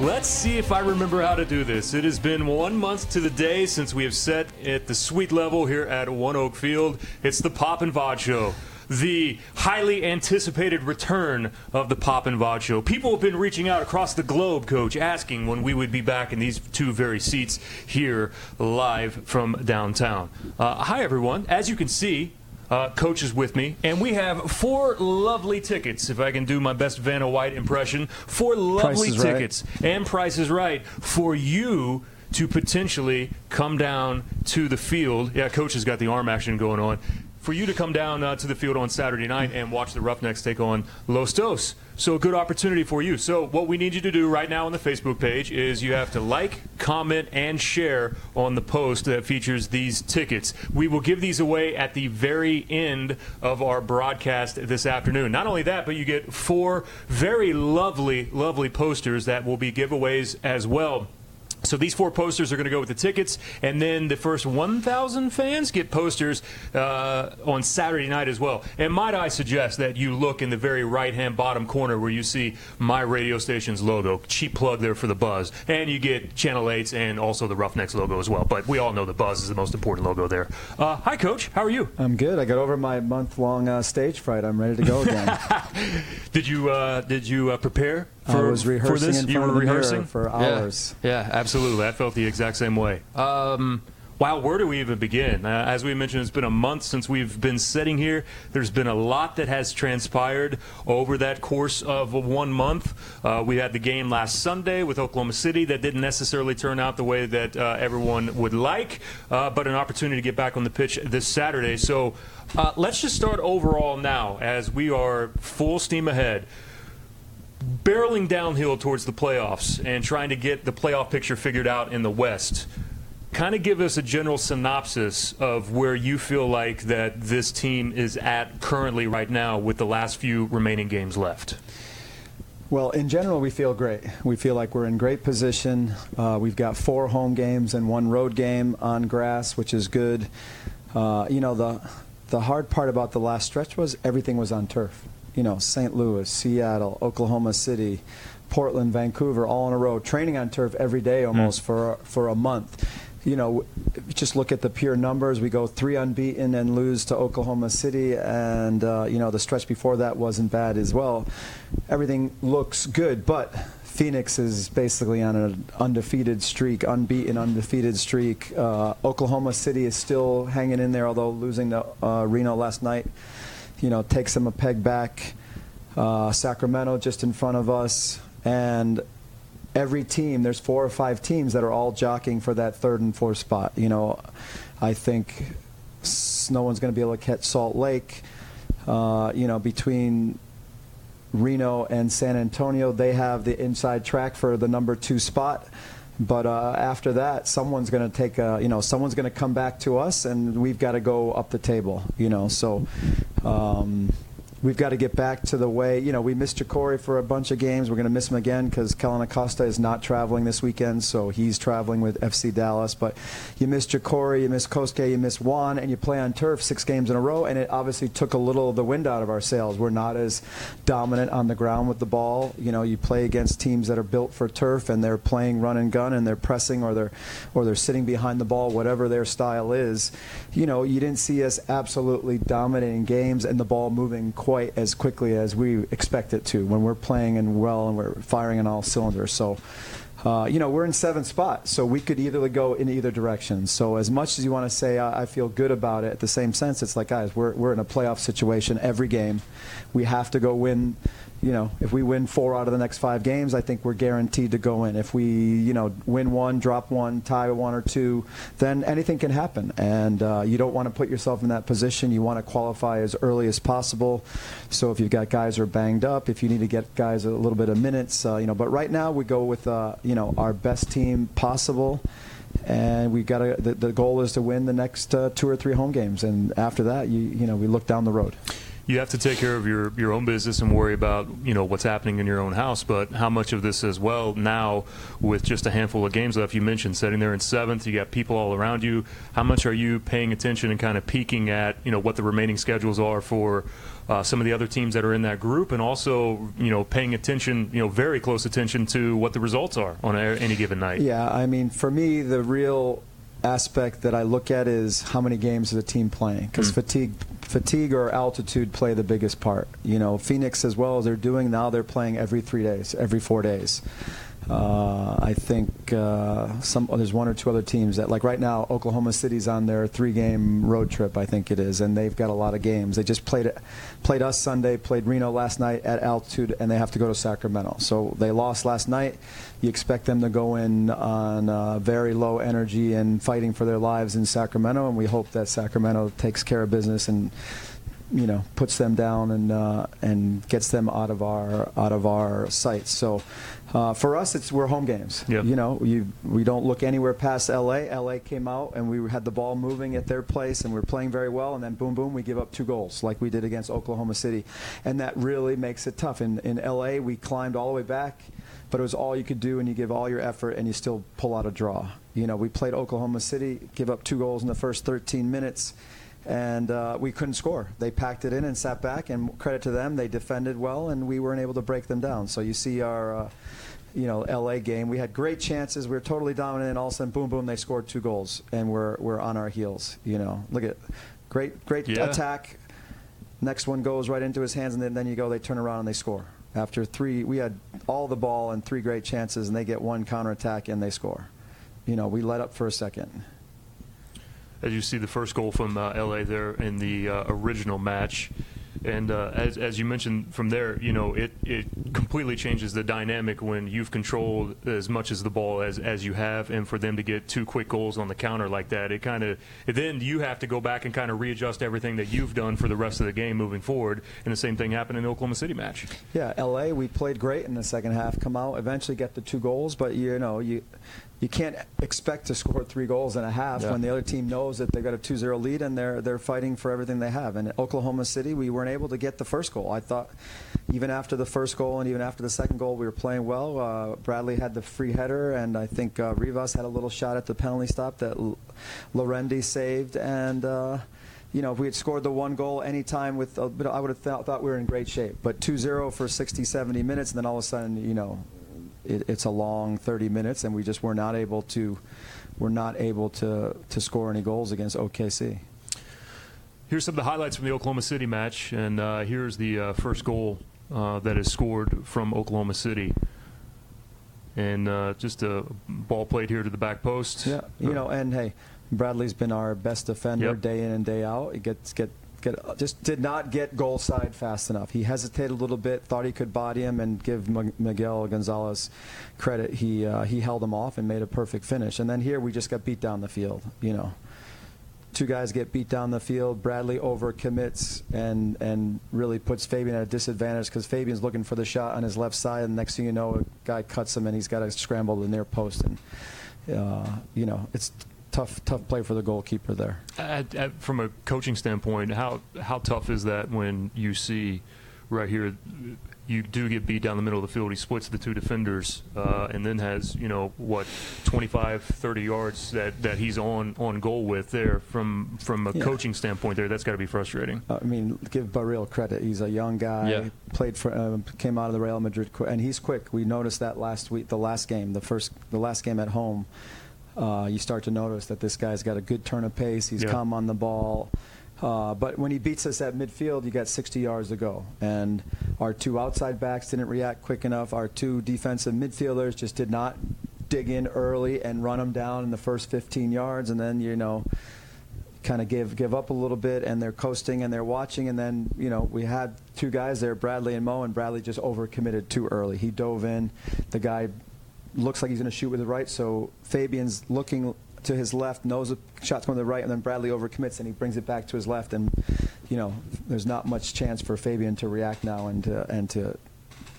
Let's see if I remember how to do this. It has been one month to the day since we have set at the sweet level here at ONEOK Field. It's the Pop and Vaud Show. The highly anticipated return of the Pop and Vaud Show. People have been reaching out across the globe, Coach, asking when we would be back in these two very seats here live from downtown. Uh, hi, everyone. As you can see, uh, coach is with me, and we have four lovely tickets. If I can do my best Vanna White impression, four lovely is Right. tickets and Price is Right for you to potentially come down to the field. Yeah, coach has got the arm action going on. For you to come down uh, to the field on Saturday night and watch the Roughnecks take on Los Dos. So, a good opportunity for you. So, what we need you to do right now on the Facebook page is you have to like, comment, and share on the post that features these tickets. We will give these away at the very end of our broadcast this afternoon. Not only that, but you get four very lovely, lovely posters that will be giveaways as well. So these four posters are going to go with the tickets, and then the first 1,000 fans get posters uh, on Saturday night as well. And might I suggest that you look in the very right-hand bottom corner where you see my radio station's logo. Cheap plug there for the Buzz, and you get Channel 8's and also the Roughnecks logo as well. But we all know the Buzz is the most important logo there. Uh, hi, Coach. How are you? I'm good. I got over my month-long uh, stage fright. I'm ready to go again. Did you uh, did you uh, prepare I for, was for this? you were rehearsing for Yeah. hours. Yeah, absolutely. I felt the exact same way. Um, wow, where do we even begin? Uh, as we mentioned, it's been a month since we've been sitting here. There's been a lot that has transpired over that course of one month. Uh, we had the game last Sunday with Oklahoma City that didn't necessarily turn out the way that uh, everyone would like, uh, but an opportunity to get back on the pitch this Saturday. So uh, let's just start overall now as we are full steam ahead barreling downhill towards the playoffs and trying to get the playoff picture figured out in the West. Kind of give us a general synopsis of where you feel like that this team is at currently right now with the last few remaining games left. Well, in general, we feel great. We feel like we're in great position. Uh, we've got four home games and one road game on grass, which is good. Uh, you know, the the hard part about the last stretch was everything was on turf. You know, St. Louis, Seattle, Oklahoma City, Portland, Vancouver, all in a row, training on turf every day almost for for a month. You know, just look at the pure numbers. We go three unbeaten and lose to Oklahoma City, and uh, you know the stretch before that wasn't bad as well. Everything looks good, but Phoenix is basically on an undefeated streak, unbeaten, undefeated streak. Uh, Oklahoma City is still hanging in there, although losing to uh, Reno last night, you know, takes them a peg back. Uh, Sacramento just in front of us, and every team, there's four or five teams that are all jockeying for that third and fourth spot. You know, I think no one's going to be able to catch Salt Lake. Uh, you know, between Reno and San Antonio, they have the inside track for the number two spot. But uh, after that, someone's going to take a, you know, someone's going to come back to us, and we've got to go up the table, you know. So um, we've got to get back to the way, you know, we missed Jacori for a bunch of games. We're going to miss him again because Kellyn Acosta is not traveling this weekend, so he's traveling with FC Dallas. But you miss Jacori, you miss Kosuke, you miss Juan, and you play on turf six games in a row, and it obviously took a little of the wind out of our sails. We're not as dominant on the ground with the ball. You know, you play against teams that are built for turf, and they're playing run and gun, and they're pressing, or they're or they're sitting behind the ball, whatever their style is. You know, you didn't see us absolutely dominating games and the ball moving quite as quickly as we expect it to when we're playing and well and we're firing on all cylinders. So. Uh, you know, we're in seventh spot, so we could either go in either direction. So, as much as you want to say I, I feel good about it, at the same sense, it's like, guys, we're, we're in a playoff situation every game. We have to go win. You know, if we win four out of the next five games, I think we're guaranteed to go in. If we, you know, win one, drop one, tie one or two, then anything can happen. And uh, you don't want to put yourself in that position. You want to qualify as early as possible. So if you've got guys who are banged up, if you need to get guys a little bit of minutes, uh, you know. But right now we go with, uh, you know, our best team possible and we got to. The, the goal is to win the next uh, two or three home games, and after that, you you know, we look down the road. You have to take care of your, your own business and worry about you know what's happening in your own house. But how much of this as well now with just a handful of games left? You mentioned sitting there in seventh. You got people all around you. How much are you paying attention and kind of peeking at you know what the remaining schedules are for uh, some of the other teams that are in that group, and also you know paying attention, you know, very close attention to what the results are on any given night. Yeah, I mean, for me, the real aspect that I look at is how many games is a team playing because mm. fatigue fatigue or altitude play the biggest part. You know, Phoenix as well as they're doing now, they're playing every three days, every four days. Uh, I think uh, some oh, there's one or two other teams that like right now Oklahoma City's on their three-game road trip I think it is, and they've got a lot of games. They just played played us Sunday, played Reno last night at altitude, and they have to go to Sacramento. So they lost last night. You expect them to go in on uh, very low energy and fighting for their lives in Sacramento, and we hope that Sacramento takes care of business and you know puts them down and uh, and gets them out of our out of our sights. So uh, for us, it's we're home games. Yep. You know, you, we don't look anywhere past LA. LA came out and we had the ball moving at their place and we are playing very well. And then boom, boom, we give up two goals like we did against Oklahoma City, and that really makes it tough. In in LA, we climbed all the way back. But it was all you could do, and you give all your effort, and you still pull out a draw. You know, we played Oklahoma City, give up two goals in the first 13 minutes, and uh, we couldn't score. They packed it in and sat back, and credit to them, they defended well, and we weren't able to break them down. So you see our, uh, you know, LA game. We had great chances. We were totally dominant, and all of a sudden, boom, boom, they scored two goals, and we're we're on our heels. You know, look at great great yeah. attack. Next one goes right into his hands, and then, then you go. They turn around and they score. After three, we had all the ball and three great chances, and they get one counterattack and they score. You know, we let up for a second as you see the first goal from uh, LA there in the uh, original match. And uh, as, as you mentioned from there, you know, it, it completely changes the dynamic when you've controlled as much as the ball as, as you have. And for them to get two quick goals on the counter like that, it kind of, then you have to go back and kind of readjust everything that you've done for the rest of the game moving forward. And the same thing happened in the Oklahoma City match. Yeah, LA, we played great in the second half, come out, eventually get the two goals, but, you know, you you can't expect to score three goals and a half yeah. when the other team knows that they've got a 2-0 lead and they're they're fighting for everything they have. And Oklahoma City, we weren't able to get the first goal. I thought even after the first goal and even after the second goal, we were playing well. Uh, Bradley had the free header, and I think uh, Rivas had a little shot at the penalty stop that L- Laurendi saved. And uh, you know, if we had scored the one goal anytime with, a I would have th- thought we were in great shape. But 2-0 for 60, 70 minutes, and then all of a sudden, you know, it, it's a long 30 minutes, and we just were not able to were not able to to score any goals against OKC. Here's some of the highlights from the Oklahoma City match, and uh, here's the uh, first goal uh, that is scored from Oklahoma City. And uh, just a ball played here to the back post. Yeah, you know, and hey, Bradley's been our best defender yep. day in and day out. He gets get get, just did not get goal side fast enough. He hesitated a little bit, thought he could body him, and give Miguel Gonzalez credit. He uh, he held him off and made a perfect finish. And then here we just got beat down the field. You know, two guys get beat down the field. Bradley over commits and and really puts Fabian at a disadvantage because Fabian's looking for the shot on his left side, and next thing you know, a guy cuts him and he's got to scramble the near post. And uh, you know, it's tough tough play for the goalkeeper there. At, at, from a coaching standpoint, how how tough is that when you see right here you do get beat down the middle of the field. He splits the two defenders uh, and then has, you know, what, 25, 30 yards that, that he's on, on goal with there from from a yeah. coaching standpoint there. That's got to be frustrating. I mean, give Barril credit. He's a young guy. Yeah. Played for, uh, came out of the Real Madrid, and he's quick. We noticed that last week, the last game, the first, the last game at home uh, you start to notice that this guy's got a good turn of pace. He's yeah. calm on the ball. Uh, but when he beats us at midfield, you got 60 yards to go. And our two outside backs didn't react quick enough. Our two defensive midfielders just did not dig in early and run them down in the first 15 yards. And then, you know, kind of give give up a little bit and they're coasting and they're watching and then you know we had two guys there Bradley and Mo and Bradley just overcommitted too early he dove in the guy looks like he's going to shoot with the right. So Fabian's looking to his left, knows the shot's going to the right, and then Bradley overcommits and he brings it back to his left. And you know, there's not much chance for Fabian to react now and to, and to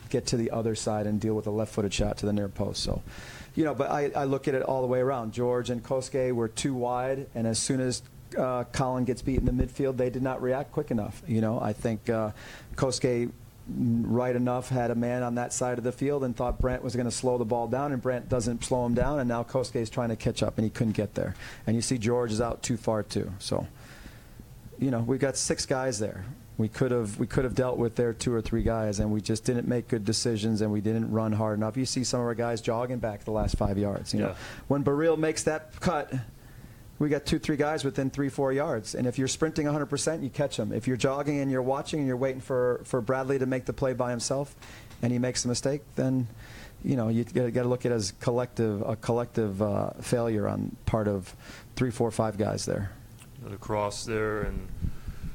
get to the other side and deal with a left-footed shot to the near post. So, you know, but I, I look at it all the way around. George and Kosuke were too wide, and as soon as uh, Colin gets beat in the midfield, they did not react quick enough. You know, I think uh, right enough, had a man on that side of the field, and thought Brent was going to slow the ball down, and Brent doesn't slow him down, and now Kosuke is trying to catch up, and he couldn't get there. And you see George is out too far too. So, you know, we've got six guys there. We could have we could have dealt with their two or three guys, and we just didn't make good decisions, and we didn't run hard enough. You see some of our guys jogging back the last five yards. You Yeah. know, when Baril makes that cut, we got two, three guys within three, four yards. And if you're sprinting 100%, you catch them. If you're jogging and you're watching and you're waiting for, for Bradley to make the play by himself, and he makes a mistake, then you know you got to look at it as collective a collective uh, failure on part of three, four, five guys there. Another cross there and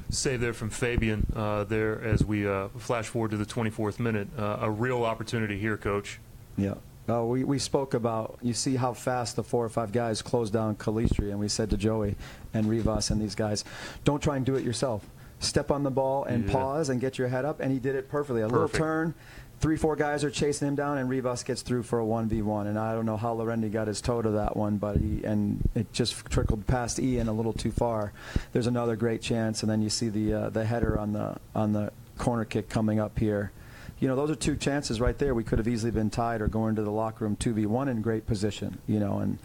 save there from Fabian uh, there as we uh, flash forward to the 24th minute. Uh, a real opportunity here, Coach. Yeah. Uh, we, we spoke about, you see how fast the four or five guys closed down Calistri, and we said to Joey and Rivas and these guys, don't try and do it yourself. Step on the ball and Yeah. pause and get your head up, and he did it perfectly. A little turn, three, four guys are chasing him down, and Rivas gets through for a 1v1. And I don't know how Laurendi got his toe to that one, but he, and it just trickled past Ian a little too far. There's another great chance, and then you see the, uh, the header on the, on the corner kick coming up here you know, those are two chances right there. We could have easily been tied or going to the locker room 2v1 in great position, you know, and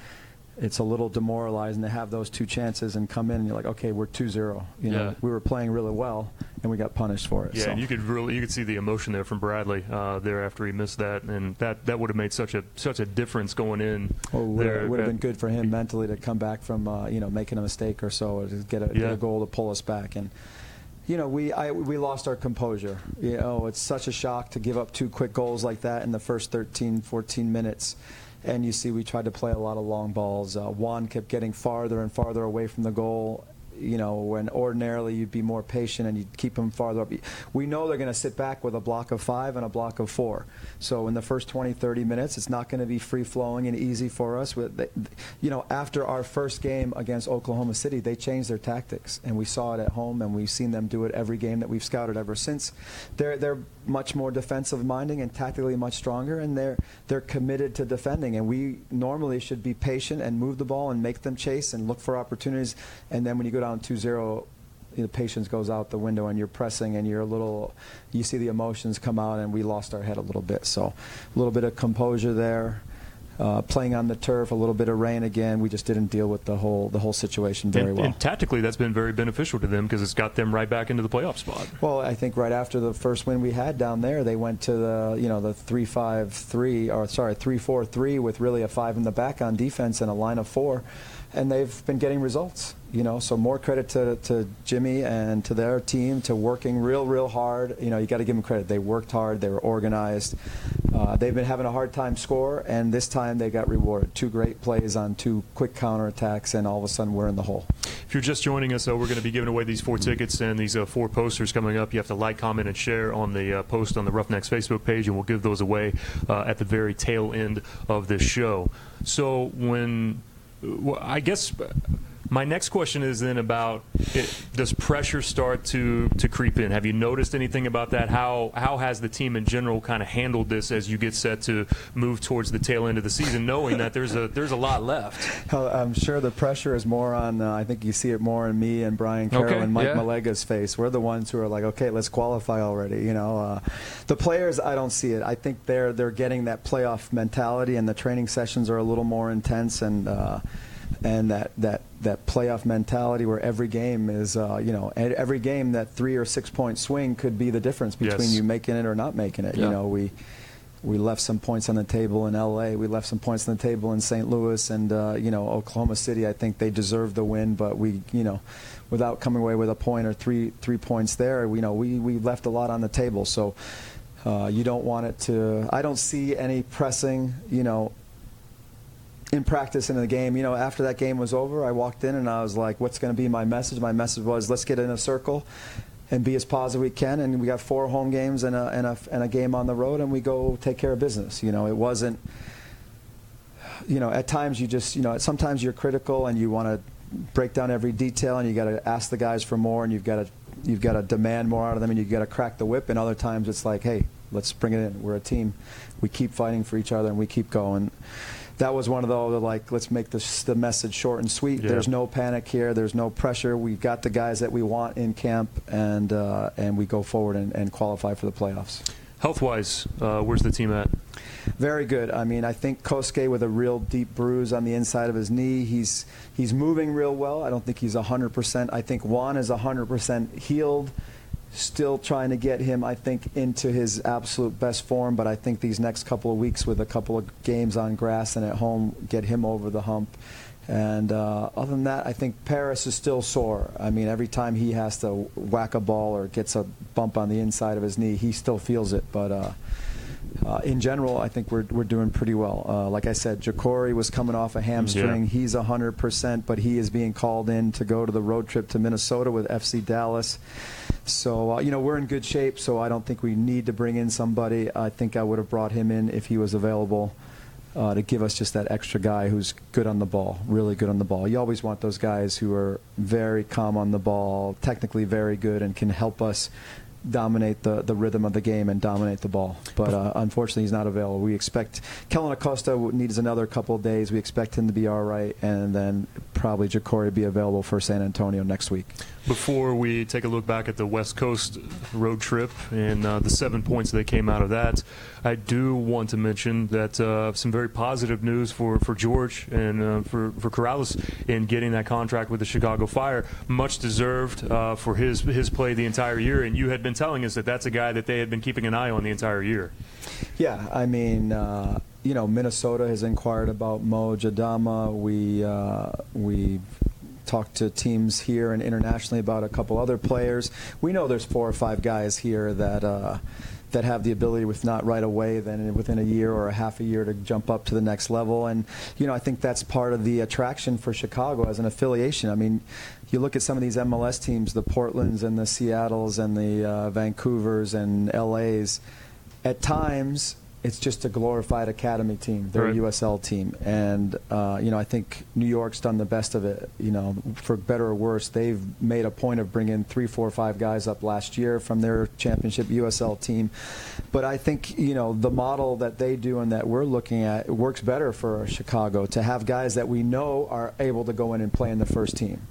it's a little demoralizing to have those two chances and come in and you're like, okay, we're 2-0. You know, Yeah. we were playing really well and we got punished for it. Yeah, so. and you could really you could see the emotion there from Bradley uh, there after he missed that, and that, that would have made such a such a difference going in. Well, it would, there. have, would have been good for him mentally to come back from uh, you know making a mistake or so, or to get a, get a goal to pull us back. And you know we I, we lost our composure. You know it's such a shock to give up two quick goals like that in the first 13, 14 minutes. And you see we tried to play a lot of long balls. Uh, Juan kept getting farther and farther away from the goal. You know, when ordinarily you'd be more patient and you'd keep them farther up. We know they're going to sit back with a block of five and a block of four. So in the first 20, 30 minutes, it's not going to be free flowing and easy for us. With, you know, after our first game against Oklahoma City, they changed their tactics, and we saw it at home, and we've seen them do it every game that we've scouted ever since. They're they're much more defensive minding and tactically much stronger, and they're they're committed to defending. And we normally should be patient and move the ball and make them chase and look for opportunities. And then when you go down 2-0 you know, patience goes out the window and you're pressing and you're a little you see the emotions come out and we lost our head a little bit. So a little bit of composure there uh, playing on the turf a little bit of rain again. We just didn't deal with the whole the whole situation very and, well. and tactically, that's been very beneficial to them because it's got them right back into the playoff spot. Well, I think right after the first win we had down there, they went to the you know the three five three or sorry three four three with really a five in the back on defense and a line of four, and they've been getting results. You know, so more credit to, to Jimmy and to their team to working real real hard. You know, you got to give them credit. They worked hard. They were organized. Uh, they've been having a hard time score, and this time they got rewarded. Two great plays on two quick counterattacks, and all of a sudden we're in the hole. If you're just joining us, uh, we're going to be giving away these four tickets and these uh, four posters coming up. You have to like, comment, and share on the uh, post on the Roughnecks Facebook page, and we'll give those away uh, at the very tail end of this show. So when, I guess. My next question is then about it, does pressure start to, to creep in? Have you noticed anything about that? How how has the team in general kind of handled this as you get set to move towards the tail end of the season, knowing that there's a there's a lot left? I'm sure the pressure is more on. Uh, I think you see it more in me and Brian Carroll Okay, and Mike yeah. Malega's face. We're the ones who are like, okay, let's qualify already. You know, uh, the players, I don't see it. I think they're they're getting that playoff mentality, and the training sessions are a little more intense, and uh, and that that that playoff mentality where every game is, uh, you know, every game that three or six point swing could be the difference between Yes. you making it or not making it. You know, we we left some points on the table in LA. We left some points on the table in St. Louis and uh, you know Oklahoma City. I think they deserved the win, but we you know without coming away with a point or three three points there, you know we we left a lot on the table. So uh, you don't want it to. I don't see any pressing. You know. In practice in the game, you know, after that game was over, I walked in and I was like, "What's going to be my message?" My message was, "Let's get in a circle, and be as positive we can. And we got four home games and a, and a, and a game on the road, and we go take care of business. You know, it wasn't. You know, at times you just, you know, sometimes you're critical and you want to break down every detail, and you got to ask the guys for more, and you've got to, you've got to demand more out of them, and you've got to crack the whip. And other times it's like, hey, let's bring it in. We're a team. We keep fighting for each other, and we keep going. That was one of those like, let's make this the message short and sweet. Yeah. There's no panic here. There's no pressure. We've got the guys that we want in camp, and uh, and we go forward and, and qualify for the playoffs. Health wise, uh, where's the team at? Very good. I mean, I think Kosuke with a real deep bruise on the inside of his knee. He's he's moving real well. I don't think he's 100%. I think Juan is 100% healed Still trying to get him, I think, into his absolute best form. But I think these next couple of weeks, with a couple of games on grass and at home, get him over the hump. And uh, other than that, I think Paris is still sore. I mean, every time he has to whack a ball or gets a bump on the inside of his knee, he still feels it. But uh, uh, in general, I think we're, we're doing pretty well. Uh, like I said, Jacori was coming off a hamstring. Yeah. He's 100%, but he is being called in to go to the road trip to Minnesota with FC Dallas. So, uh, you know, we're in good shape, so I don't think we need to bring in somebody. I think I would have brought him in if he was available. Uh, to give us just that extra guy who's good on the ball, really good on the ball. You always want those guys who are very calm on the ball, technically very good, and can help us dominate the, the rhythm of the game and dominate the ball. But uh, unfortunately, he's not available. We expect Kellyn Acosta needs another couple of days. We expect him to be all right, and then probably Jacori be available for San Antonio next week. Before we take a look back at the West Coast road trip and uh, the seven points that came out of that, I do want to mention that uh, some very positive news for, for George and uh, for, for Corrales in getting that contract with the Chicago Fire. Much deserved uh, for his, his play the entire year. And you had been telling us that that's a guy that they had been keeping an eye on the entire year. Yeah, I mean, uh, you know, Minnesota has inquired about Mo Jadama. We uh, we talked to teams here and internationally about a couple other players. We know there's four or five guys here that. Uh, that have the ability, with not right away, then within a year or a half a year, to jump up to the next level. And you know, I think that's part of the attraction for Chicago as an affiliation. I mean, you look at some of these MLS teams, the Portlands and the Seattles and the uh, Vancouvers and LA's. At times, it's just a glorified academy team. They're Right. a USL team, and uh, you know I think New York's done the best of it. You know, for better or worse, they've made a point of bringing three, four, five guys up last year from their championship USL team. But I think you know the model that they do and that we're looking at works better for Chicago to have guys that we know are able to go in and play in the first team.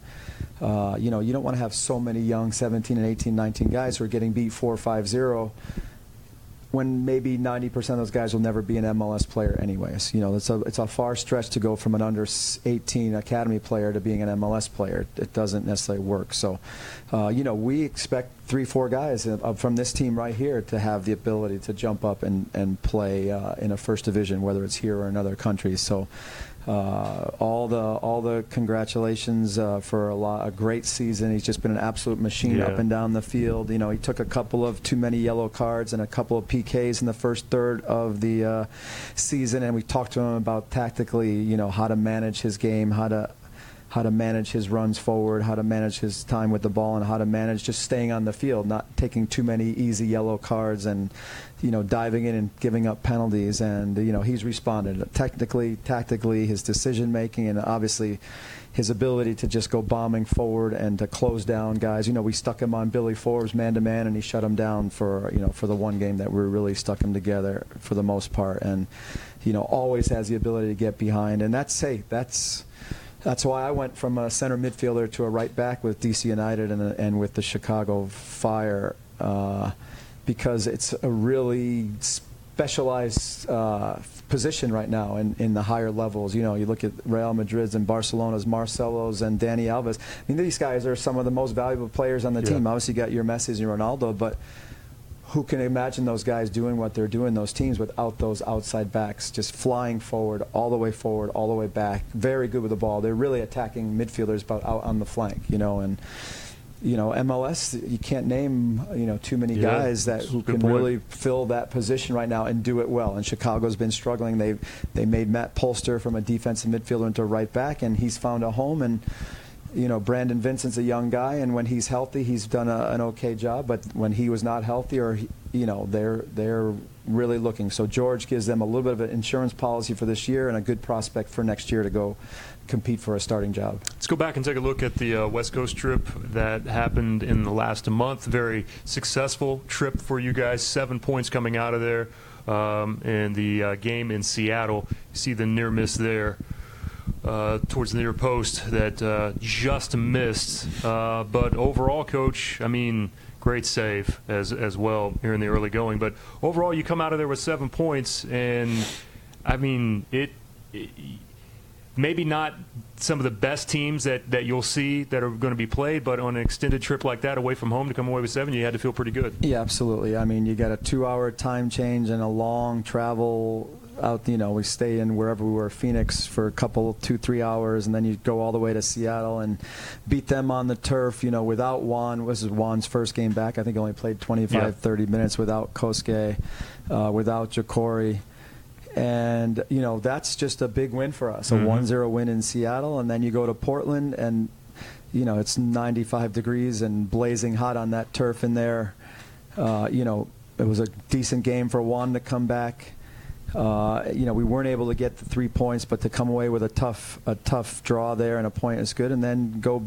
Uh, you know, you don't want to have so many young 17 and 18, 19 guys who are getting beat 4 5 0 when maybe 90% of those guys will never be an MLS player anyways. You know, it's a, it's a far stretch to go from an under 18 academy player to being an MLS player. It doesn't necessarily work. So, uh, you know, we expect three, four guys uh, from this team right here to have the ability to jump up and, and play uh, in a first division, whether it's here or in other countries. So, uh, all the all the congratulations uh, for a, lot, a great season. He's just been an absolute machine Yeah. up and down the field. You know, he took a couple of too many yellow cards and a couple of PKs in the first third of the uh, season, and we talked to him about tactically, you know, how to manage his game, how to how to manage his runs forward, how to manage his time with the ball, and how to manage just staying on the field, not taking too many easy yellow cards and you know diving in and giving up penalties. And you know he's responded technically, tactically, his decision making, and obviously his ability to just go bombing forward and to close down guys. You know, we stuck him on Billy Forbes man to man, and he shut him down for you know for the one game that we really stuck him together for the most part, and you know always has the ability to get behind, and that's hey that's. That's why I went from a center midfielder to a right back with DC United and, and with the Chicago Fire uh, because it's a really specialized uh, position right now in, in the higher levels. You know, you look at Real Madrid's and Barcelona's Marcelo's and Dani Alves. I mean, these guys are some of the most valuable players on the Yeah. team. Obviously, you got your Messi and your Ronaldo, but who can imagine those guys doing what they're doing, those teams, without those outside backs, just flying forward, all the way forward, all the way back, very good with the ball. They're really attacking midfielders, but out on the flank, you know, and you know MLS, you can't name you know too many Yeah, guys that who can point. really fill that position right now and do it well. And Chicago's been struggling. They've, they made Matt Polster from a defensive midfielder into a right back, and he's found a home and you know, Brandon Vincent's a young guy, and when he's healthy, he's done a, an okay job. But when he was not healthy, or he, you know, they're they're really looking. So George gives them a little bit of an insurance policy for this year and a good prospect for next year to go compete for a starting job. Let's go back and take a look at the uh, West Coast trip that happened in the last month. Very successful trip for you guys. Seven points coming out of there. Um, and the uh, game in Seattle, you see the near miss there uh, towards the near post that uh, just missed. Uh, but overall, coach, I mean, great save as as well here in the early going. But overall, you come out of there with seven points, and I mean it. it maybe not some of the best teams that, that you'll see that are going to be played, but on an extended trip like that away from home to come away with seven, you had to feel pretty good. Yeah, absolutely. I mean, you got a two-hour time change and a long travel out. You know, we stay in wherever we were, Phoenix, for a couple, two, three hours, and then you go all the way to Seattle and beat them on the turf. You know, without Juan. This is Juan's first game back. I think he only played 25, Yeah. 30 minutes without Kosuke, uh, without Jacori. And, you know, that's just a big win for us. A Mhm. 1 0 win in Seattle. And then you go to Portland, and, you know, it's 95 degrees and blazing hot on that turf in there. Uh, you know, it was a decent game for Juan to come back. Uh, you know, we weren't able to get the three points, but to come away with a tough, a tough draw there and a point is good, and then go,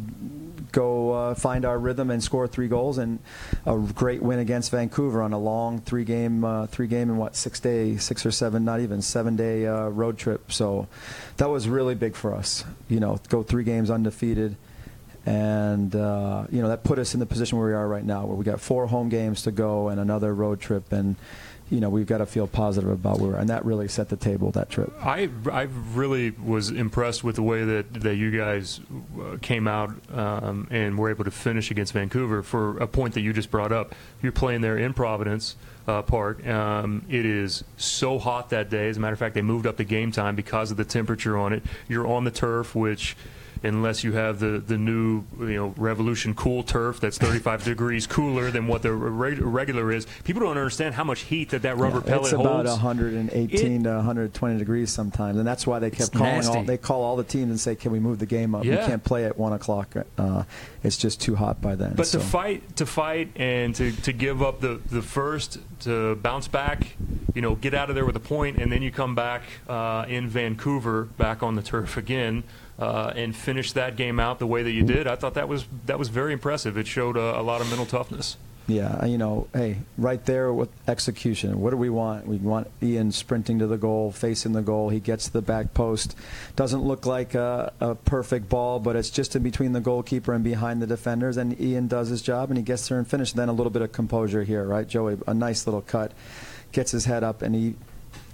go uh, find our rhythm and score three goals and a great win against Vancouver on a long three game, uh, three game and what six day, six or seven, not even seven day uh, road trip. So that was really big for us. You know, go three games undefeated and uh, you know that put us in the position where we are right now, where we got four home games to go and another road trip, and you know we've got to feel positive about where, and that really set the table that trip. I I really was impressed with the way that, that you guys uh, came out um, and were able to finish against Vancouver for a point that you just brought up. You're playing there in Providence uh, Park. Um, it is so hot that day. As a matter of fact, they moved up the game time because of the temperature on it. You're on the turf, which unless you have the, the new you know Revolution Cool turf that's 35 degrees cooler than what the reg- regular is. People don't understand how much heat that that rubber Yeah, pellet it's about 118 It- to 120 degrees sometimes, and that's why they kept calling. nasty. All, they call all the teams and say, "Can we move the game up? We can't play at one o'clock. Uh, it's just too hot by then." But so. to fight, to fight, and to, to give up the, the first, to bounce back, you know, get out of there with a point, and then you come back uh, in Vancouver, back on the turf again, uh, and finish that game out the way that you did. I thought that was that was very impressive. It showed a, a lot of mental toughness. Yeah, you know, hey, right there with execution. What do we want? We want Ian sprinting to the goal, facing the goal. He gets to the back post. Doesn't look like a, a perfect ball, but it's just in between the goalkeeper and behind the defenders. And Ian does his job, and he gets there and finishes. Then a little bit of composure here, right, Joey? A nice little cut, gets his head up, and he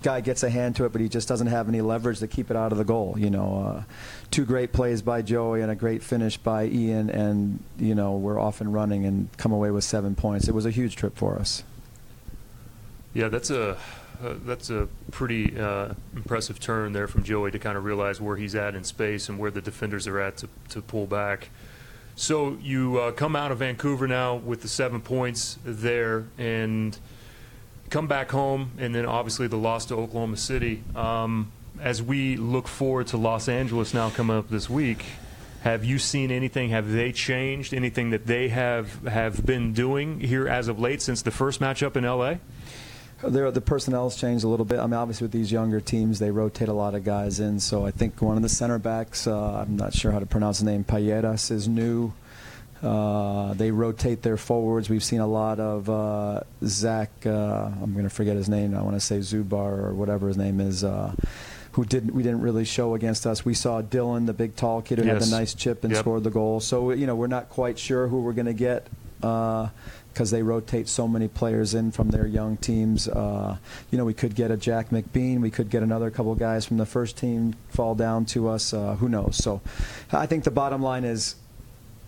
guy gets a hand to it, but he just doesn't have any leverage to keep it out of the goal. You know, uh, two great plays by Joey and a great finish by Ian, and you know we're off and running and come away with seven points. It was a huge trip for us. Yeah, that's a uh, that's a pretty uh, impressive turn there from Joey to kind of realize where he's at in space and where the defenders are at to, to pull back. So you uh, come out of Vancouver now with the seven points there and come back home, and then obviously the loss to Oklahoma City. Um, as we look forward to Los Angeles now coming up this week, have you seen anything? Have they changed anything that they have have been doing here as of late since the first matchup in LA? There, the personnel's changed a little bit. I mean, obviously with these younger teams, they rotate a lot of guys in. So I think one of the center backs, uh, I'm not sure how to pronounce the name, Payeras, is new. Uh, they rotate their forwards. We've seen a lot of uh, Zach. Uh, I'm going to forget his name. I want to say Zubar or whatever his name is. Uh, who didn't we didn't really show against us. We saw Dylan, the big tall kid who had Yes. the nice chip and Yep. scored the goal. So you know we're not quite sure who we're going to get because they rotate so many players in from their young teams. Uh, you know we could get a Jack McBean. We could get another couple guys from the first team fall down to us. Uh, who knows? So I think the bottom line is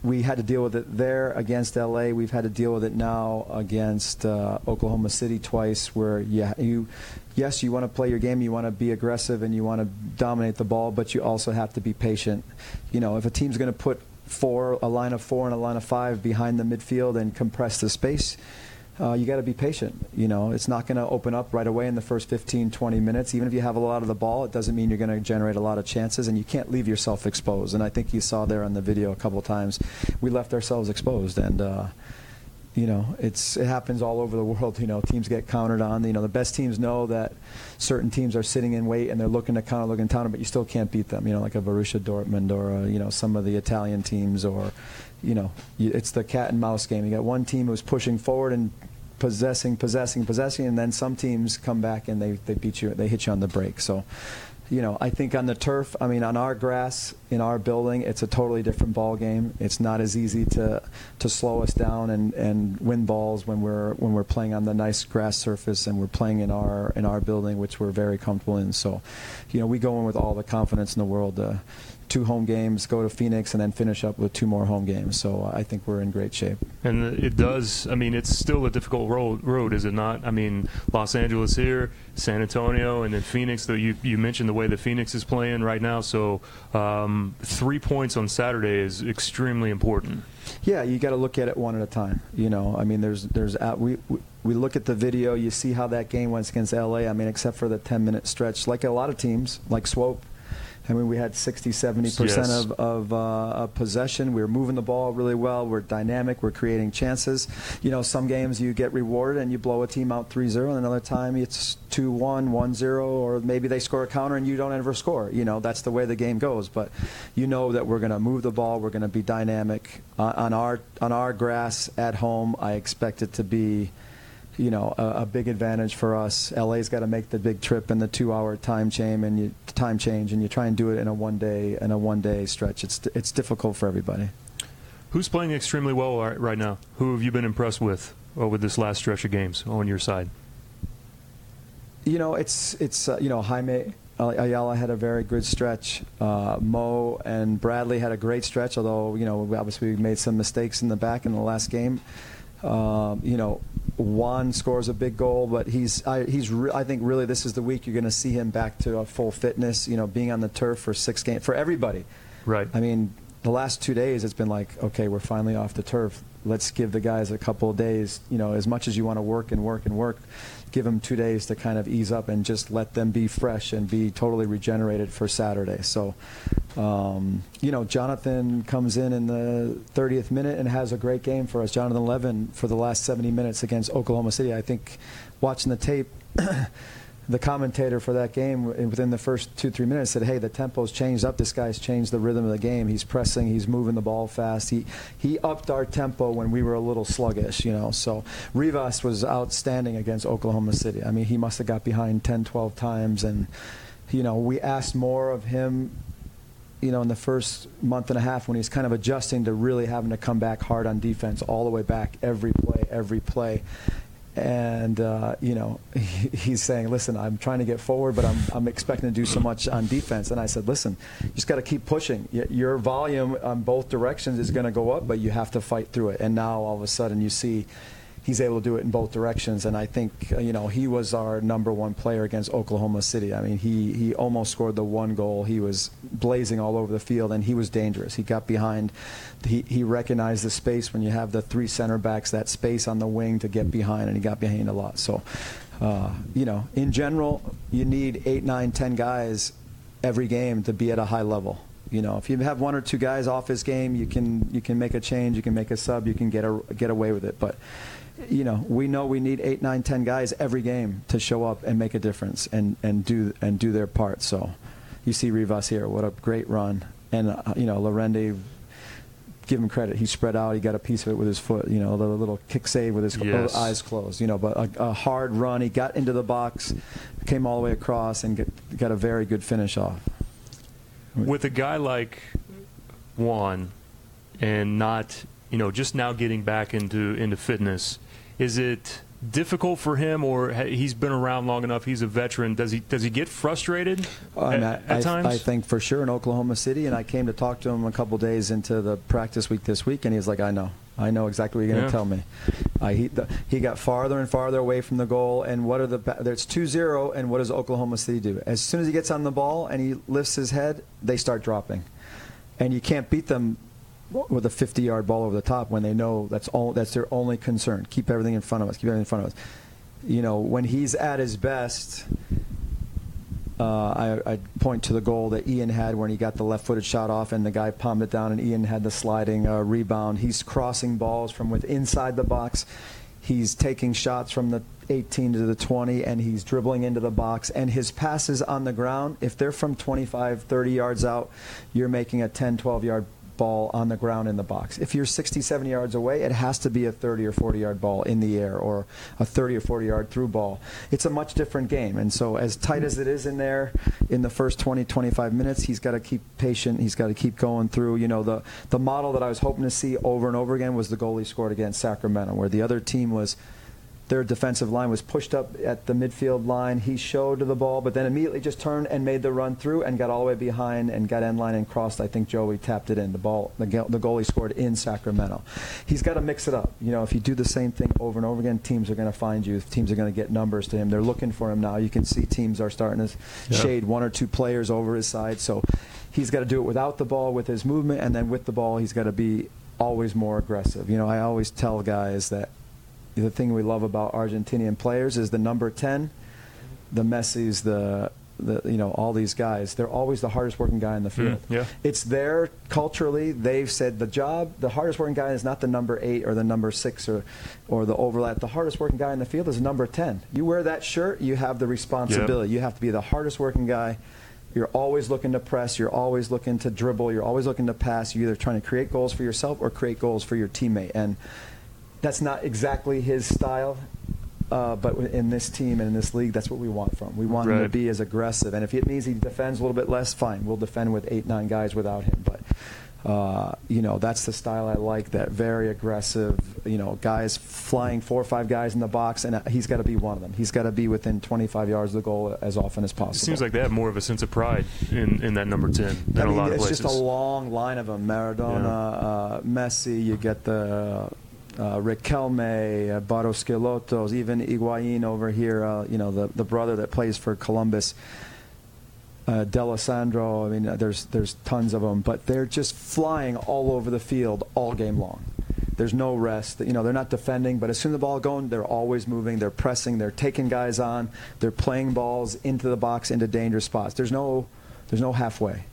we had to deal with it there against LA. We've had to deal with it now against uh, Oklahoma City twice, where yeah, you, yes, you want to play your game, you want to be aggressive, and you want to dominate the ball, but you also have to be patient. You know, if a team's going to put four, a line of four and a line of five behind the midfield and compress the space. Uh, you got to be patient. You know, it's not going to open up right away in the first 15, 20 minutes. Even if you have a lot of the ball, it doesn't mean you're going to generate a lot of chances, and you can't leave yourself exposed. And I think you saw there on the video a couple times, we left ourselves exposed, and uh, you know, it's it happens all over the world. You know, teams get countered on. You know, the best teams know that certain teams are sitting in wait and they're looking to counter, looking to counter, but you still can't beat them. You know, like a Borussia Dortmund or a, you know some of the Italian teams, or you know, it's the cat and mouse game. You got one team who's pushing forward and possessing, possessing, possessing, and then some teams come back and they, they beat you, they hit you on the break. So, you know, I think on the turf, I mean, on our grass in our building, it's a totally different ball game. It's not as easy to to slow us down and, and win balls when we're when we're playing on the nice grass surface and we're playing in our in our building, which we're very comfortable in. So, you know, we go in with all the confidence in the world. Two home games, go to Phoenix, and then finish up with two more home games. So uh, I think we're in great shape. And it does. I mean, it's still a difficult road, road, is it not? I mean, Los Angeles here, San Antonio, and then Phoenix. Though you you mentioned the way the Phoenix is playing right now, so um, three points on Saturday is extremely important. Yeah, you got to look at it one at a time. You know, I mean, there's there's we, we we look at the video, you see how that game went against LA. I mean, except for the 10 minute stretch, like a lot of teams, like Swope I mean, we had 60, 70 percent Yes. of, of, uh, of possession. We were moving the ball really well. We're dynamic. We're creating chances. You know, some games you get rewarded and you blow a team out 3-0, and another time it's 2-1, 1-0, or maybe they score a counter and you don't ever score. You know, that's the way the game goes. But you know that we're going to move the ball. We're going to be dynamic uh, on our on our grass at home. I expect it to be you know, a, a big advantage for us. LA's got to make the big trip in the two-hour time change, and you time change, and you try and do it in a one-day in a one-day stretch. It's it's difficult for everybody. Who's playing extremely well right right now? Who have you been impressed with over this last stretch of games on your side? You know, it's it's uh, you know Jaime Ayala had a very good stretch. Uh, Mo and Bradley had a great stretch, although you know obviously we made some mistakes in the back in the last game. Um, you know, Juan scores a big goal, but he's I, he's re- I think really this is the week you're going to see him back to a full fitness. You know, being on the turf for six games for everybody. Right. I mean, the last two days it's been like, okay, we're finally off the turf. Let's give the guys a couple of days. You know, as much as you want to work and work and work, give them two days to kind of ease up and just let them be fresh and be totally regenerated for Saturday. So, um, you know, Jonathan comes in in the 30th minute and has a great game for us. Jonathan Levin for the last 70 minutes against Oklahoma City. I think watching the tape. the commentator for that game within the first two three minutes said, "Hey, the tempo's changed up. This guy's changed the rhythm of the game. He's pressing. He's moving the ball fast. He he upped our tempo when we were a little sluggish, you know. So Rivas was outstanding against Oklahoma City. I mean, he must have got behind 10, 12 times, and you know, we asked more of him. You know, in the first month and a half, when he's kind of adjusting to really having to come back hard on defense, all the way back, every play, every play and uh, you know he, he's saying, "Listen, I'm trying to get forward, but I'm I'm expecting to do so much on defense." And I said, "Listen, you just got to keep pushing. Your volume on both directions is going to go up, but you have to fight through it." And now all of a sudden, you see. He's able to do it in both directions, and I think uh, you know he was our number one player against Oklahoma City. I mean, he he almost scored the one goal. He was blazing all over the field, and he was dangerous. He got behind. He he recognized the space when you have the three center backs, that space on the wing to get behind, and he got behind a lot. So, uh, you know, in general, you need eight, nine, ten guys every game to be at a high level. You know, if you have one or two guys off his game, you can you can make a change, you can make a sub, you can get a, get away with it. But you know, we know we need eight, nine, ten guys every game to show up and make a difference and, and do and do their part. So, you see Rivas here, what a great run, and uh, you know, Laurendi. Give him credit. He spread out. He got a piece of it with his foot. You know, the little kick save with his Yes. eyes closed. You know, but a, a hard run. He got into the box, came all the way across, and get, got a very good finish off. With a guy like Juan, and not you know just now getting back into into fitness, is it difficult for him, or he's been around long enough? He's a veteran. Does he does he get frustrated uh, I, mean, at, I, at times? I think for sure in Oklahoma City, and I came to talk to him a couple days into the practice week this week, and he's like, "I know, I know exactly what you're going Yeah. to tell me." I, he, the, he got farther and farther away from the goal, and what are the? There's 2-0, and what does Oklahoma City do? As soon as he gets on the ball and he lifts his head, they start dropping, and you can't beat them with a 50-yard ball over the top when they know that's all that's their only concern. Keep everything in front of us. Keep everything in front of us. You know, when he's at his best, uh, I, I'd point to the goal that Ian had when he got the left-footed shot off, and the guy palmed it down, and Ian had the sliding uh, rebound. He's crossing balls from with inside the box. He's taking shots from the 18 to the 20, and he's dribbling into the box. And his passes on the ground, if they're from 25, 30 yards out, you're making a 10, 12 yard ball on the ground in the box. If you're 60, 70 yards away, it has to be a 30 or 40 yard ball in the air or a 30 or 40 yard through ball. It's a much different game. And so, as tight as it is in there in the first 20, 25 minutes, he's got to keep patient. He's got to keep going through. You know, the, the model that I was hoping to see over and over again was the goal he scored against Sacramento, where the other team was their defensive line was pushed up at the midfield line. He showed the ball, but then immediately just turned and made the run through and got all the way behind and got end line and crossed. I think Joey tapped it in. The ball, the, the goal he scored in Sacramento. He's got to mix it up. You know, if you do the same thing over and over again, teams are going to find you. Teams are going to get numbers to him. They're looking for him now. You can see teams are starting to yeah. shade one or two players over his side. So he's got to do it without the ball, with his movement, and then with the ball, he's got to be always more aggressive. You know, I always tell guys that the thing we love about Argentinian players is the number 10, the Messi's, the the, you know all these guys. They're always the hardest working guy in the hmm, field. mm, yeah. it's there culturally they've said the job the hardest working guy is not the number eight or the number six or or the overlap. The hardest working guy in the field is number 10 you wear that shirt you have the responsibility. Yep. you have to be the hardest working guy. You're always looking to press. You're always looking to dribble. You're always looking to pass. You're either trying to create goals for yourself or create goals for your teammate. And that's not exactly his style. Uh, but in this team and in this league, that's what we want from. We want right. him to be as aggressive, and if it means he defends a little bit less, fine. We'll defend with eight, nine guys without him. But uh, you know, that's the style I like. That very aggressive. You know, guys flying four or five guys in the box, and he's got to be one of them. He's got to be within 25 yards of the goal as often as possible. It seems like they have more of a sense of pride in, in that number 10 than I mean, a lot of places. It's just a long line of them. Maradona, yeah. uh, Messi. You get the uh, Riquelme, uh, Barros Schelottos, even Higuain over here, uh, you know, the, the brother that plays for Columbus, uh, D'Alessandro. I mean, uh, there's, there's tons of them, but they're just flying all over the field all game long. There's no rest. You know, they're not defending, but as soon as the ball going, they're always moving. They're pressing. They're taking guys on. They're playing balls into the box, into dangerous spots. There's no, there's no halfway.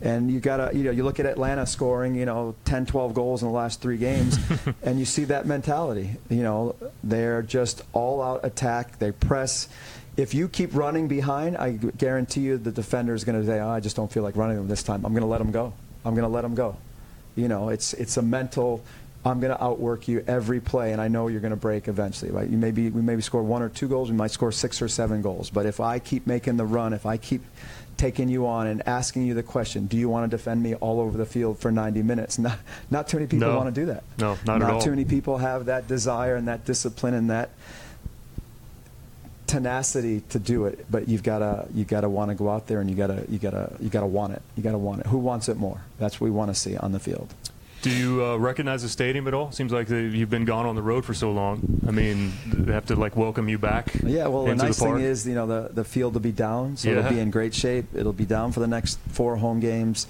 And you gotta, you know, you look at Atlanta scoring, you know, 10, 12 goals in the last three games, and you see that mentality. You know, they're just all out attack. They press. If you keep running behind, I guarantee you the defender is going to say, oh, "I just don't feel like running them this time. I'm going to let them go. I'm going to let them go." You know, it's it's a mental. I'm going to outwork you every play, and I know you're going to break eventually. Right? You maybe we maybe score one or two goals. We might score six or seven goals. But if I keep making the run, if I keep taking you on and asking you the question, do you want to defend me all over the field for 90 minutes? Not, not too many people no. want to do that. No, not, not at all. Not too many people have that desire and that discipline and that tenacity to do it. But you've got to you got to want to go out there and you got to you got to you got to want it. You got to want it. Who wants it more? That's what we want to see on the field. Do you uh, recognize the stadium at all? Seems like the, you've been gone on the road for so long. I mean, they have to like welcome you back. Yeah, well, the nice the thing is, you know, the the field will be down, so yeah. it'll be in great shape. It'll be down for the next four home games.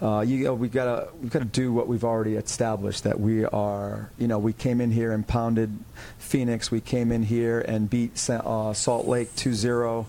Uh, you, we've got to we've got to do what we've already established that we are. You know, we came in here and pounded Phoenix. We came in here and beat uh, Salt Lake 2-0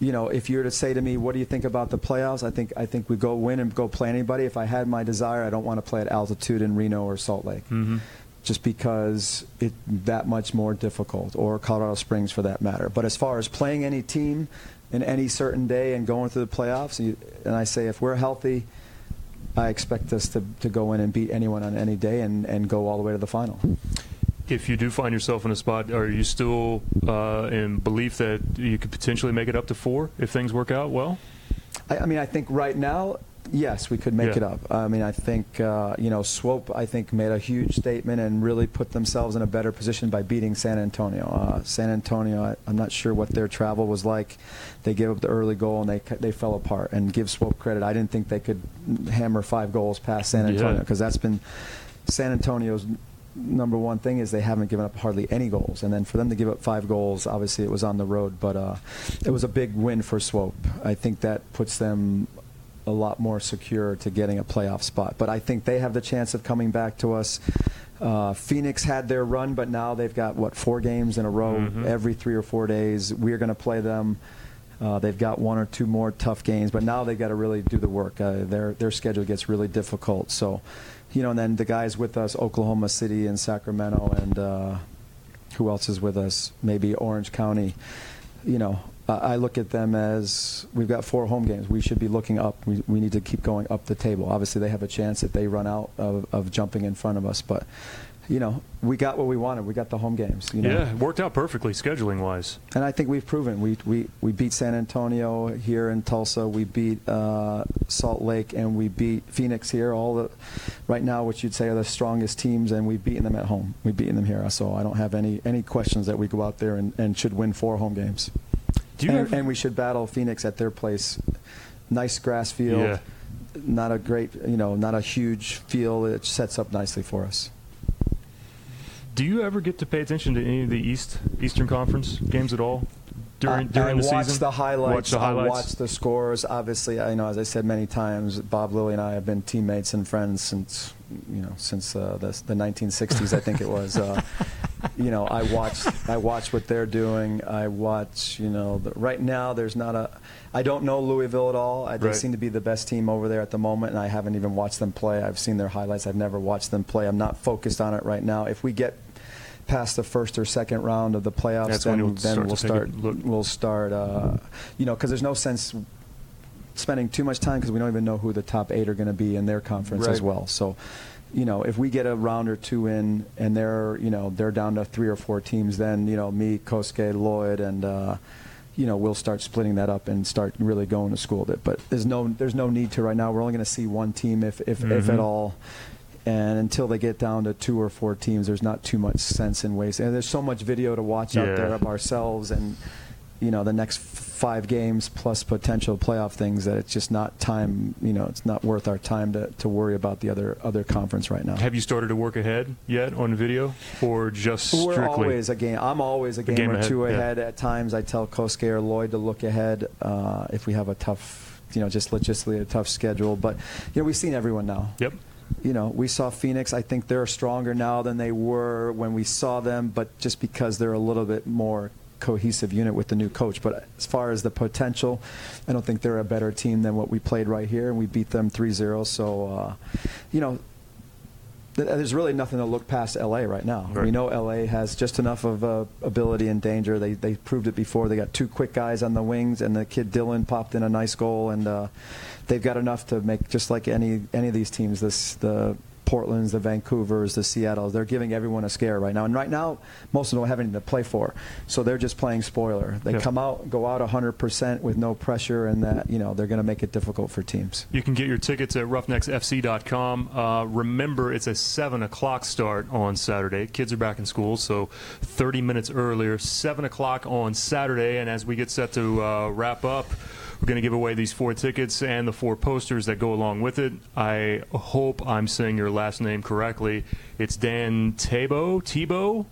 you know, if you were to say to me, "What do you think about the playoffs?" I think I think we go win and go play anybody. If I had my desire, I don't want to play at altitude in Reno or Salt Lake, mm-hmm. just because it's that much more difficult, or Colorado Springs for that matter. But as far as playing any team in any certain day and going through the playoffs, and I say if we're healthy. I expect us to, to go in and beat anyone on any day and, and go all the way to the final if you do find yourself in a spot, are you still uh, in belief that you could potentially make it up to four if things work out well? I, I mean, I think right now, yes, we could make yeah. it up. I mean, I think uh, you know, Swope, I think made a huge statement and really put themselves in a better position by beating San Antonio. Uh, San Antonio, I, am not sure what their travel was like. They gave up the early goal and they they fell apart. And give Swope credit, I didn't think they could hammer five goals past San Antonio because yeah. that's been San Antonio's number one thing is they haven't given up hardly any goals, and then for them to give up five goals, obviously it was on the road, but uh, it was a big win for Swope. I think that puts them a lot more secure to getting a playoff spot. But I think they have the chance of coming back to us. Uh, Phoenix had their run, but now they've got what four games in a row mm-hmm. every three or four days. We're going to play them. Uh, they've got one or two more tough games, but now they've got to really do the work. Uh, their their schedule gets really difficult. So you know, and then the guys with us, Oklahoma City and Sacramento, and uh, who else is with us? Maybe Orange County. you know, I look at them as we've got four home games. We should be looking up. We, we need to keep going up the table. Obviously, they have a chance if they run out of, of jumping in front of us, but you know, we got what we wanted. We got the home games. You know? Yeah, it worked out perfectly scheduling wise. And I think we've proven we we we beat San Antonio here in Tulsa. We beat uh, Salt Lake, and we beat Phoenix here. All the right now, which you'd say are the strongest teams, and we've beaten them at home. We've beaten them here. So I don't have any any questions that we go out there and, and should win four home games. And, have... and, we should battle Phoenix at their place. Nice grass field. Yeah. Not a great, you know, not a huge field. It sets up nicely for us. Do you ever get to pay attention to any of the East Eastern Conference games at all? During, during I the watch season? the highlights. Watch the highlights. I watch the scores. Obviously, I know as I said many times, Bob Lilley and I have been teammates and friends since you know since uh, the, the 1960s. I think it was. Uh, you know, I watch I watch what they're doing. I watch. You know, the, right now there's not a. I don't know Louisville at all. I, they right. seem to be the best team over there at the moment, and I haven't even watched them play. I've seen their highlights. I've never watched them play. I'm not focused on it right now. If we get past the first or second round of the playoffs, That's then, then we'll start. We'll start. Uh, you know, because there's no sense spending too much time because we don't even know who the top eight are going to be in their conference right. as well. So, you know, if we get a round or two in and they're, you know, they're down to three or four teams, then you know, me, Kosuke, Lloyd, and uh, you know, we'll start splitting that up and start really going to school with it. But there's no there's no need to right now. We're only going to see one team if if, mm-hmm. if at all and until they get down to two or four teams, there's not too much sense in wasting. And there's so much video to watch yeah. out there of ourselves and you know the next five games plus potential playoff things that it's just not time. You know, it's not worth our time to, to worry about the other other conference right now. Have you started to work ahead yet on video, or just strictly? We're always a game. I'm always a game, game or ahead, two yeah. ahead. At times, I tell Kosuke or Lloyd to look ahead uh, if we have a tough, you know, just logistically a tough schedule. But you know, we've seen everyone now. Yep you know, we saw Phoenix. I think they're stronger now than they were when we saw them, but just because they're a little bit more cohesive unit with the new coach. But as far as the potential, I don't think they're a better team than what we played right here, and we beat them 3-0. So, uh, you know, there's really nothing to look past LA right now. Right. We know LA has just enough of uh, ability and danger. They they proved it before. They got two quick guys on the wings, and the kid Dylan popped in a nice goal, and uh, they've got enough to make just like any any of these teams. This the Portlands, the Vancouvers, the Seattles. They're giving everyone a scare right now. And right now, most of them don't have anything to play for. So they're just playing spoiler. They yep. come out, go out 100% with no pressure, and that, you know, they're going to make it difficult for teams. You can get your tickets at roughnecksfc.com. Uh, remember, it's a 7 o'clock start on Saturday. Kids are back in school, so 30 minutes earlier, 7 o'clock on Saturday. And as we get set to uh, wrap up, we're going to give away these four tickets and the four posters that go along with it. I hope I'm saying your last name correctly. It's Dan Tabo. Tebow.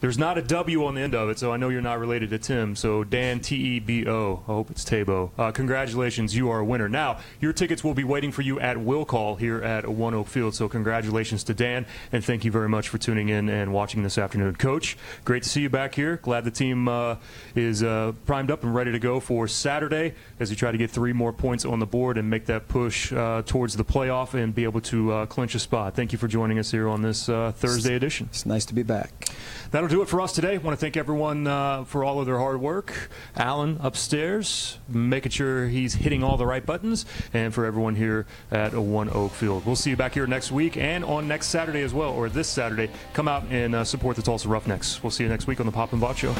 There's not a W on the end of it, so I know you're not related to Tim. So Dan T E B O. I hope it's Tabo. Uh, congratulations, you are a winner. Now your tickets will be waiting for you at will call here at ONEOK Field. So congratulations to Dan, and thank you very much for tuning in and watching this afternoon, Coach. Great to see you back here. Glad the team uh, is uh, primed up and ready to go for Saturday as we try to get three more points on the board and make that push uh, towards the playoff and be able to uh, clinch a spot. Thank you for joining us here on this uh, Thursday edition. It's nice to be back. That'll do it for us today. I want to thank everyone uh, for all of their hard work. Alan upstairs, making sure he's hitting all the right buttons, and for everyone here at ONEOK Field. We'll see you back here next week and on next Saturday as well, or this Saturday. Come out and uh, support the Tulsa Roughnecks. We'll see you next week on the Pop and Vaud Show.